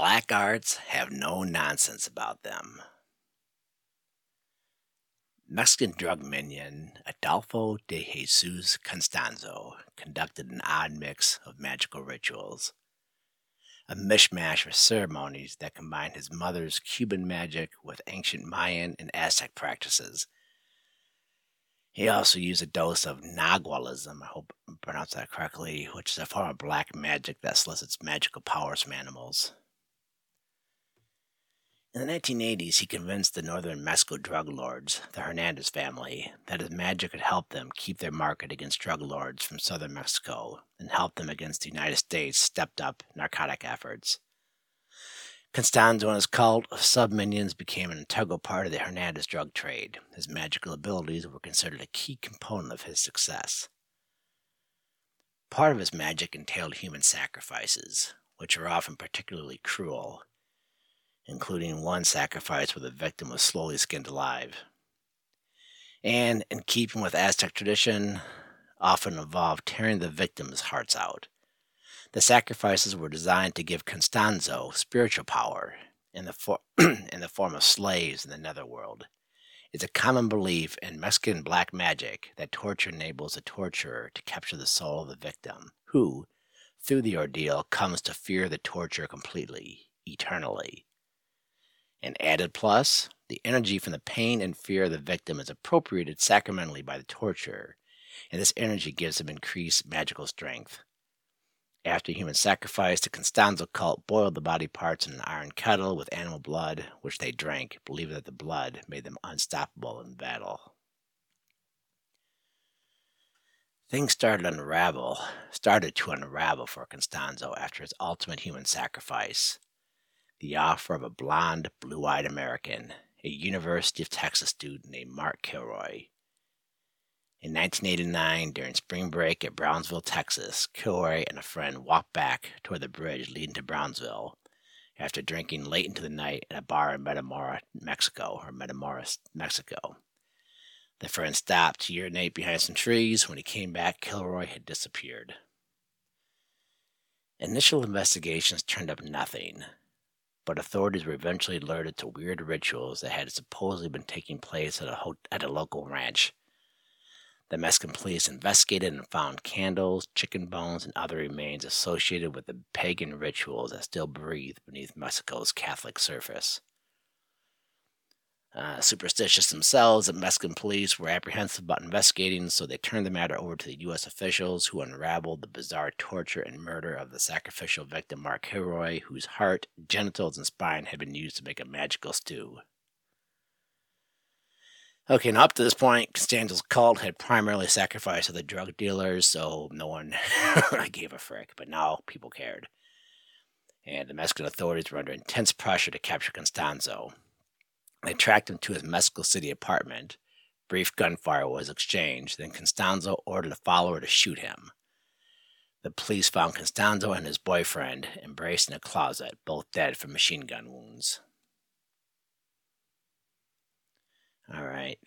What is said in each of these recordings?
black arts have no nonsense about them. Mexican drug minion Adolfo de Jesus Constanzo conducted an odd mix of magical rituals, a mishmash of ceremonies that combined his mother's Cuban magic with ancient Mayan and Aztec practices. He also used a dose of Nagualism, I hope I pronounced that correctly, which is a form of black magic that solicits magical powers from animals. In the 1980s, he convinced the northern Mexico drug lords, the Hernandez family, that his magic could help them keep their market against drug lords from southern Mexico and help them against the United States' stepped up narcotic efforts. Constanzo and his cult of sub-minions became an integral part of the Hernandez drug trade. His magical abilities were considered a key component of his success. Part of his magic entailed human sacrifices, which were often particularly cruel including one sacrifice where the victim was slowly skinned alive. And, in keeping with Aztec tradition, often involved tearing the victim's hearts out. The sacrifices were designed to give Constanzo spiritual power in the, for- in the form of slaves in the netherworld. It's a common belief in Mexican black magic that torture enables the torturer to capture the soul of the victim, who, through the ordeal, comes to fear the torture completely, eternally. An added plus, the energy from the pain and fear of the victim is appropriated sacramentally by the torturer, and this energy gives him increased magical strength. After human sacrifice, the Constanzo cult boiled the body parts in an iron kettle with animal blood, which they drank, believing that the blood made them unstoppable in battle. Things started to unravel, started to unravel for Constanzo after his ultimate human sacrifice the offer of a blond, blue eyed American, a University of Texas student named Mark Kilroy. In 1989, during spring break at Brownsville, Texas, Kilroy and a friend walked back toward the bridge leading to Brownsville after drinking late into the night at a bar in Metamora, Mexico, or Matamoros, Mexico. The friend stopped to urinate behind some trees. When he came back, Kilroy had disappeared. Initial investigations turned up nothing, but authorities were eventually alerted to weird rituals that had supposedly been taking place at a, ho- at a local ranch. The Mexican police investigated and found candles, chicken bones, and other remains associated with the pagan rituals that still breathe beneath Mexico's Catholic surface. Uh, superstitious themselves, the Mexican police were apprehensive about investigating, so they turned the matter over to the U.S. officials who unraveled the bizarre torture and murder of the sacrificial victim Mark Kilroy, whose heart, genitals, and spine had been used to make a magical stew. Okay, now up to this point, Constanzo's cult had primarily sacrificed to the drug dealers, so no one gave a frick, but now people cared. And the Mexican authorities were under intense pressure to capture Constanzo. They tracked him to his Mexico City apartment. Brief gunfire was exchanged, then Constanzo ordered a follower to shoot him. The police found Constanzo and his boyfriend embraced in a closet, both dead from machine gun wounds. All right.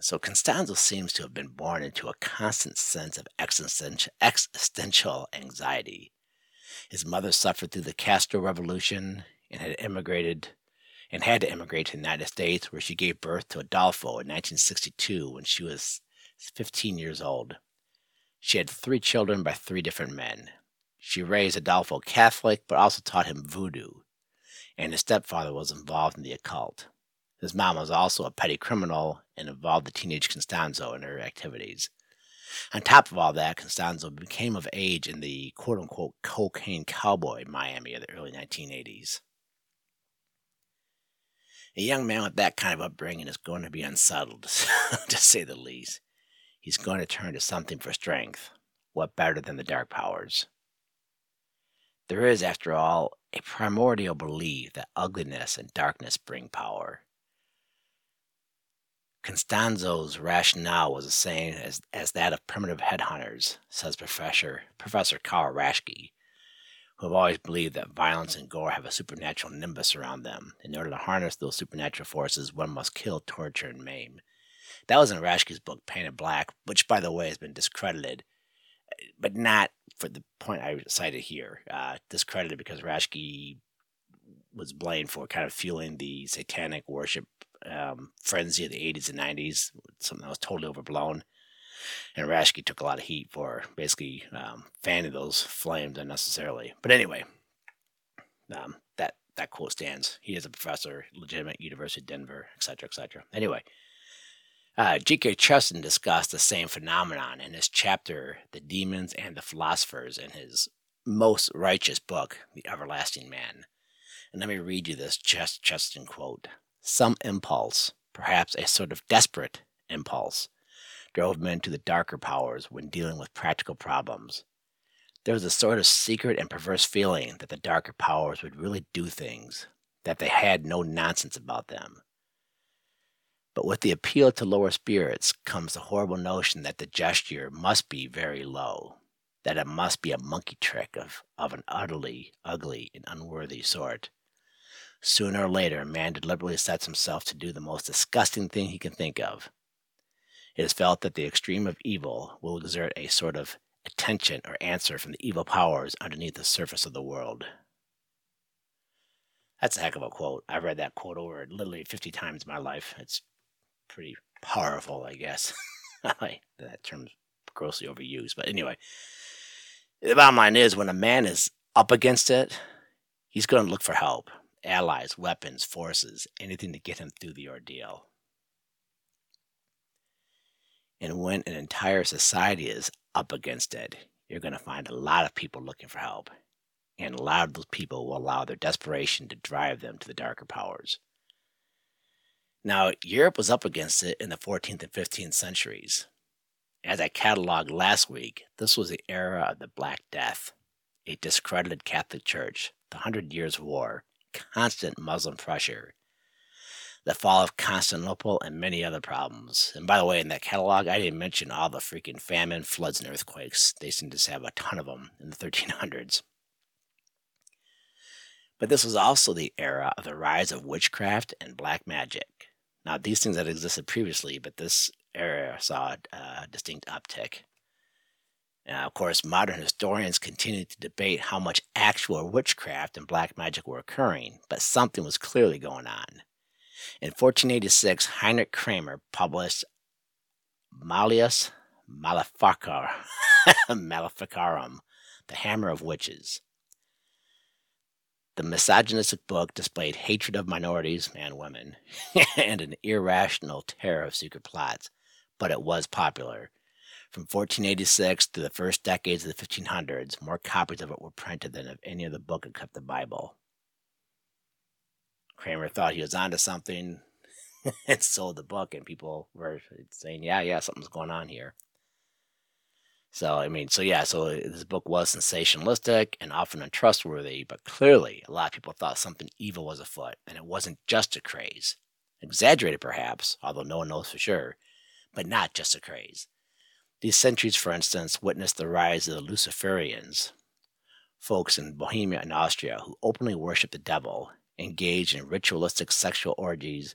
So Constanzo seems to have been born into a constant sense of existential anxiety. His mother suffered through the Castro Revolution and had immigrated and had to immigrate to the United States, where she gave birth to Adolfo in 1962 when she was 15 years old. She had three children by three different men. She raised Adolfo Catholic, but also taught him voodoo, and his stepfather was involved in the occult. His mom was also a petty criminal and involved the teenage Constanzo in her activities. On top of all that, Constanzo became of age in the quote unquote cocaine cowboy Miami of the early 1980s. A young man with that kind of upbringing is going to be unsettled, to say the least. He's going to turn to something for strength. What better than the dark powers? There is, after all, a primordial belief that ugliness and darkness bring power. Constanzo's rationale was the same as, as that of primitive headhunters, says Professor, Professor Karl Raschke, who have always believed that violence and gore have a supernatural nimbus around them. In order to harness those supernatural forces, one must kill, torture, and maim. That was in Raschke's book, Painted Black, which, by the way, has been discredited, but not for the point I cited here. Uh, discredited because Raschke was blamed for kind of fueling the satanic worship um, frenzy of the 80s and 90s, something that was totally overblown. And Raschke took a lot of heat for basically um, fanning those flames unnecessarily. But anyway, um, that that quote stands. He is a professor, legitimate University of Denver, etc., etc. Anyway, uh, G.K. Chesterton discussed the same phenomenon in his chapter, The Demons and the Philosophers, in his most righteous book, The Everlasting Man. And let me read you this Chesterton quote. Some impulse, perhaps a sort of desperate impulse, drove men to the darker powers when dealing with practical problems. There was a sort of secret and perverse feeling that the darker powers would really do things, that they had no nonsense about them. But with the appeal to lower spirits comes the horrible notion that the gesture must be very low, that it must be a monkey trick of, of an utterly ugly and unworthy sort. Sooner or later, man deliberately sets himself to do the most disgusting thing he can think of. It is felt that the extreme of evil will exert a sort of attention or answer from the evil powers underneath the surface of the world. That's a heck of a quote. I've read that quote over literally 50 times in my life. It's pretty powerful, I guess. that term's grossly overused. But anyway, the bottom line is when a man is up against it, he's going to look for help allies, weapons, forces, anything to get him through the ordeal. And when an entire society is up against it, you're going to find a lot of people looking for help. And a lot of those people will allow their desperation to drive them to the darker powers. Now, Europe was up against it in the 14th and 15th centuries. As I cataloged last week, this was the era of the Black Death, a discredited Catholic Church, the Hundred Years' War, constant Muslim pressure, the fall of Constantinople, and many other problems. And by the way, in that catalog, I didn't mention all the freaking famine, floods, and earthquakes. They seem to have a ton of them in the 1300s. But this was also the era of the rise of witchcraft and black magic. Now, these things had existed previously, but this era saw a distinct uptick. Now, of course, modern historians continue to debate how much actual witchcraft and black magic were occurring, but something was clearly going on. In 1486, Heinrich Kramer published Malleus Maleficar, Maleficarum, The Hammer of Witches. The misogynistic book displayed hatred of minorities and women and an irrational terror of secret plots, but it was popular from 1486 to the first decades of the 1500s, more copies of it were printed than of any other book except the Bible. Kramer thought he was onto something and sold the book, and people were saying, "Yeah, yeah, something's going on here." So I mean, so yeah, so uh, this book was sensationalistic and often untrustworthy, but clearly a lot of people thought something evil was afoot, and it wasn't just a craze, exaggerated perhaps, although no one knows for sure, but not just a craze. These centuries, for instance, witnessed the rise of the Luciferians, folks in Bohemia and Austria who openly worshiped the devil, engaged in ritualistic sexual orgies,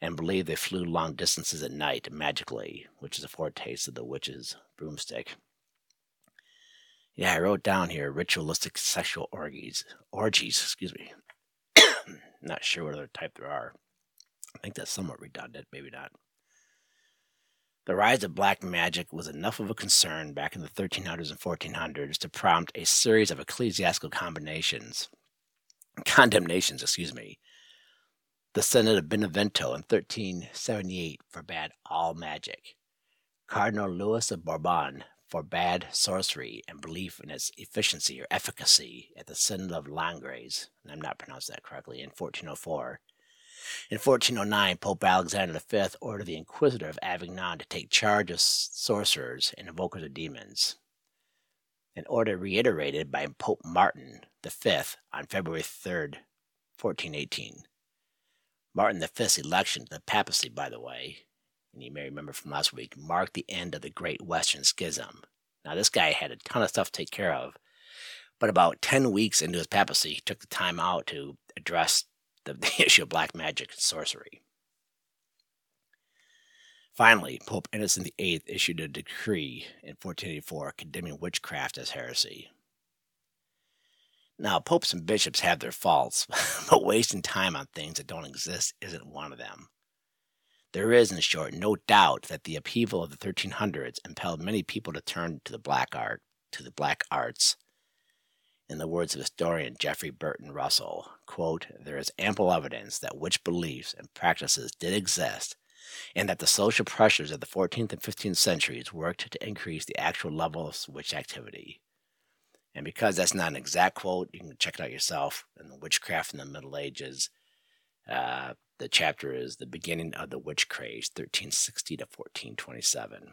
and believed they flew long distances at night magically, which is a foretaste of the witch's broomstick. Yeah, I wrote down here ritualistic sexual orgies. Orgies, excuse me. not sure what other type there are. I think that's somewhat redundant, maybe not. The rise of black magic was enough of a concern back in the 1300s and 1400s to prompt a series of ecclesiastical combinations, condemnations, excuse me. The Synod of Benevento in 1378 forbade all magic. Cardinal Louis of Bourbon forbade sorcery and belief in its efficiency or efficacy at the Synod of Langres, and I'm not pronouncing that correctly, in 1404 in 1409, Pope Alexander V ordered the Inquisitor of Avignon to take charge of sorcerers and invokers of demons, an order reiterated by Pope Martin V on February 3, 1418. Martin V's election to the papacy, by the way, and you may remember from last week, marked the end of the Great Western Schism. Now, this guy had a ton of stuff to take care of, but about 10 weeks into his papacy, he took the time out to address the, the issue of black magic and sorcery. Finally, Pope Innocent VIII issued a decree in 1484 condemning witchcraft as heresy. Now, popes and bishops have their faults, but wasting time on things that don't exist isn't one of them. There is, in short, no doubt that the upheaval of the 1300s impelled many people to turn to the black art, to the black arts. In the words of historian Jeffrey Burton Russell, quote, there is ample evidence that witch beliefs and practices did exist, and that the social pressures of the 14th and 15th centuries worked to increase the actual level of witch activity. And because that's not an exact quote, you can check it out yourself in the Witchcraft in the Middle Ages. Uh, the chapter is The Beginning of the Witch Craze, 1360 to 1427.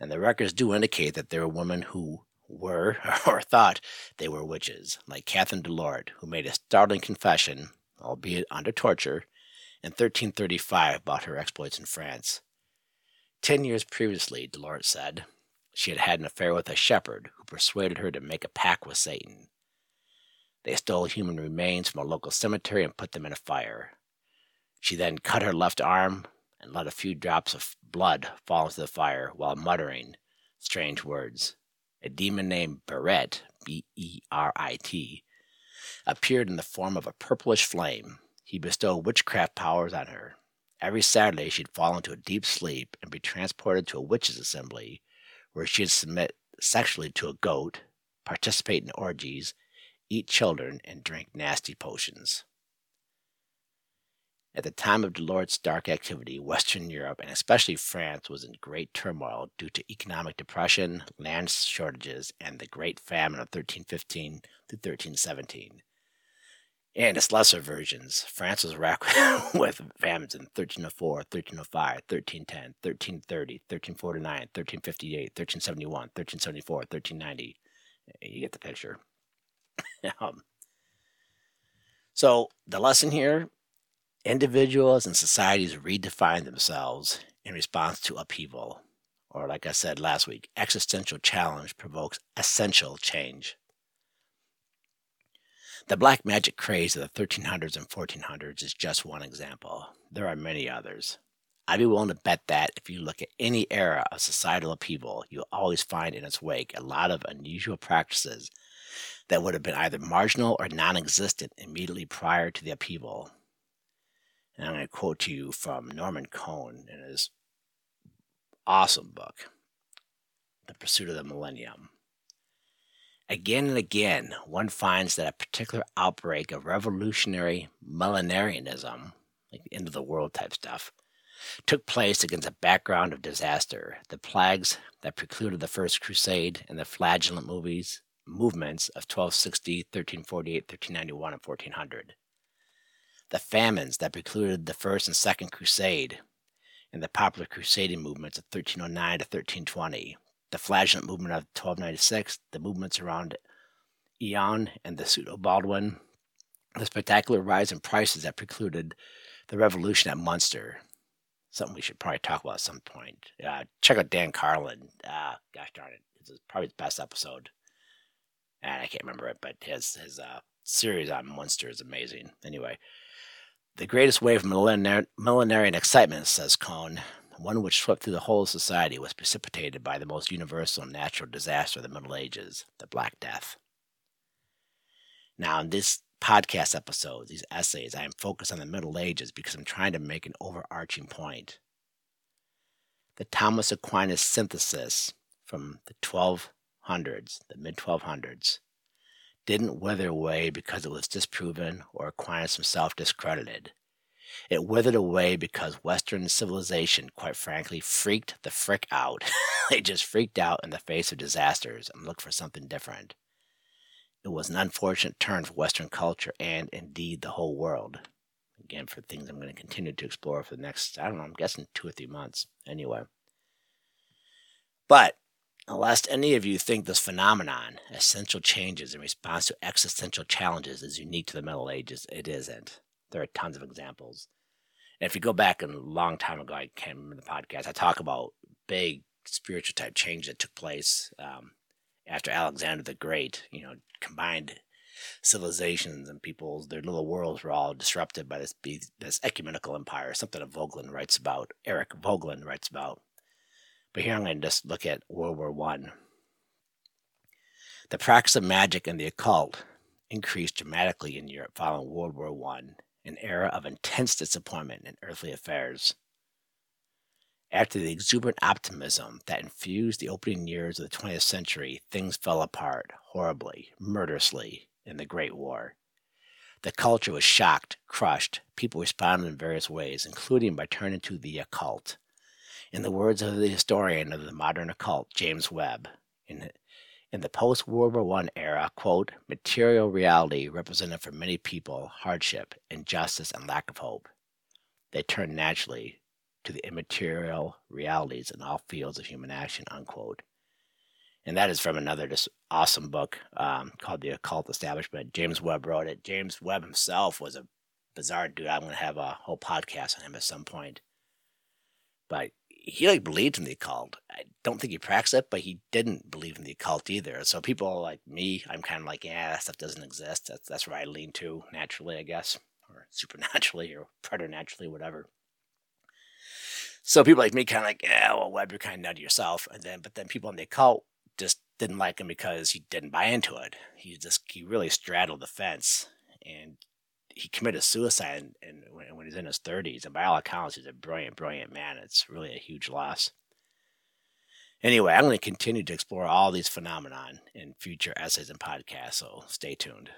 And the records do indicate that there were women who were or thought they were witches, like Catherine Delort, who made a startling confession, albeit under torture, in 1335 about her exploits in France. Ten years previously, Delort said, she had had an affair with a shepherd who persuaded her to make a pact with Satan. They stole human remains from a local cemetery and put them in a fire. She then cut her left arm and let a few drops of blood fall into the fire while muttering strange words. A demon named Berit, B E R I T, appeared in the form of a purplish flame. He bestowed witchcraft powers on her. Every Saturday she'd fall into a deep sleep and be transported to a witches' assembly where she'd submit sexually to a goat, participate in orgies, eat children, and drink nasty potions. At the time of Delort's dark activity, Western Europe, and especially France, was in great turmoil due to economic depression, land shortages, and the Great Famine of 1315 to 1317. And its lesser versions, France was racked with famines in 1304, 1305, 1310, 1330, 1349, 1358, 1371, 1374, 1390. You get the picture. um, so, the lesson here individuals and societies redefine themselves in response to upheaval. Or, like I said last week, existential challenge provokes essential change. The black magic craze of the 1300s and 1400s is just one example. There are many others. I'd be willing to bet that if you look at any era of societal upheaval, you'll always find in its wake a lot of unusual practices that would have been either marginal or non existent immediately prior to the upheaval. And I'm going to quote to you from Norman Cohn in his awesome book, The Pursuit of the Millennium. Again and again, one finds that a particular outbreak of revolutionary millenarianism, like the end of the world type stuff, took place against a background of disaster. The plagues that precluded the First Crusade and the flagellant movies movements of 1260, 1348, 1391, and 1400. The famines that precluded the First and Second Crusade and the popular crusading movements of 1309 to 1320, the flagellant movement of 1296, the movements around Eon and the pseudo Baldwin, the spectacular rise in prices that precluded the revolution at Munster. Something we should probably talk about at some point. Uh, check out Dan Carlin. Uh, gosh darn it, it's probably the best episode and I can't remember it, but his his uh, series on Munster is amazing. Anyway, the greatest wave of millenar- millenarian excitement, says Cohn, one which swept through the whole society, was precipitated by the most universal natural disaster of the Middle Ages, the Black Death. Now, in this podcast episode, these essays, I am focused on the Middle Ages because I'm trying to make an overarching point. The Thomas Aquinas synthesis from the 12 hundreds, the mid 1200s, didn't wither away because it was disproven or Aquinas himself discredited. It withered away because Western civilization, quite frankly, freaked the frick out. they just freaked out in the face of disasters and looked for something different. It was an unfortunate turn for Western culture and, indeed, the whole world. Again, for things I'm going to continue to explore for the next, I don't know, I'm guessing two or three months anyway. But Lest any of you think this phenomenon, essential changes in response to existential challenges, is unique to the Middle Ages, it isn't. There are tons of examples. And if you go back a long time ago, I can't remember the podcast, I talk about big spiritual type change that took place um, after Alexander the Great, you know, combined civilizations and people's their little worlds were all disrupted by this this ecumenical empire, something that Voegelin writes about, Eric Voegelin writes about. But here I'm going to just look at World War One. The practice of magic and the occult increased dramatically in Europe following World War I, an era of intense disappointment in earthly affairs. After the exuberant optimism that infused the opening years of the 20th century, things fell apart horribly, murderously in the Great War. The culture was shocked, crushed. People responded in various ways, including by turning to the occult. In the words of the historian of the modern occult, James Webb, in, in the post World War I era, quote, material reality represented for many people hardship, injustice, and lack of hope. They turned naturally to the immaterial realities in all fields of human action, unquote. And that is from another just awesome book um, called The Occult Establishment. James Webb wrote it. James Webb himself was a bizarre dude. I'm going to have a whole podcast on him at some point. But he like believed in the occult. I don't think he practiced it, but he didn't believe in the occult either. So people like me, I'm kind of like, yeah, that stuff doesn't exist. That's that's where I lean to naturally, I guess, or supernaturally, or preternaturally, whatever. So people like me kind of like, yeah, well, Webb, you're kind of nutty yourself. And then, but then people in the occult just didn't like him because he didn't buy into it. He just, he really straddled the fence and he committed suicide and when, when he was in his 30s. And by all accounts, he's a brilliant, brilliant man. It's really a huge loss. Anyway, I'm going to continue to explore all these phenomenon in future essays and podcasts, so stay tuned.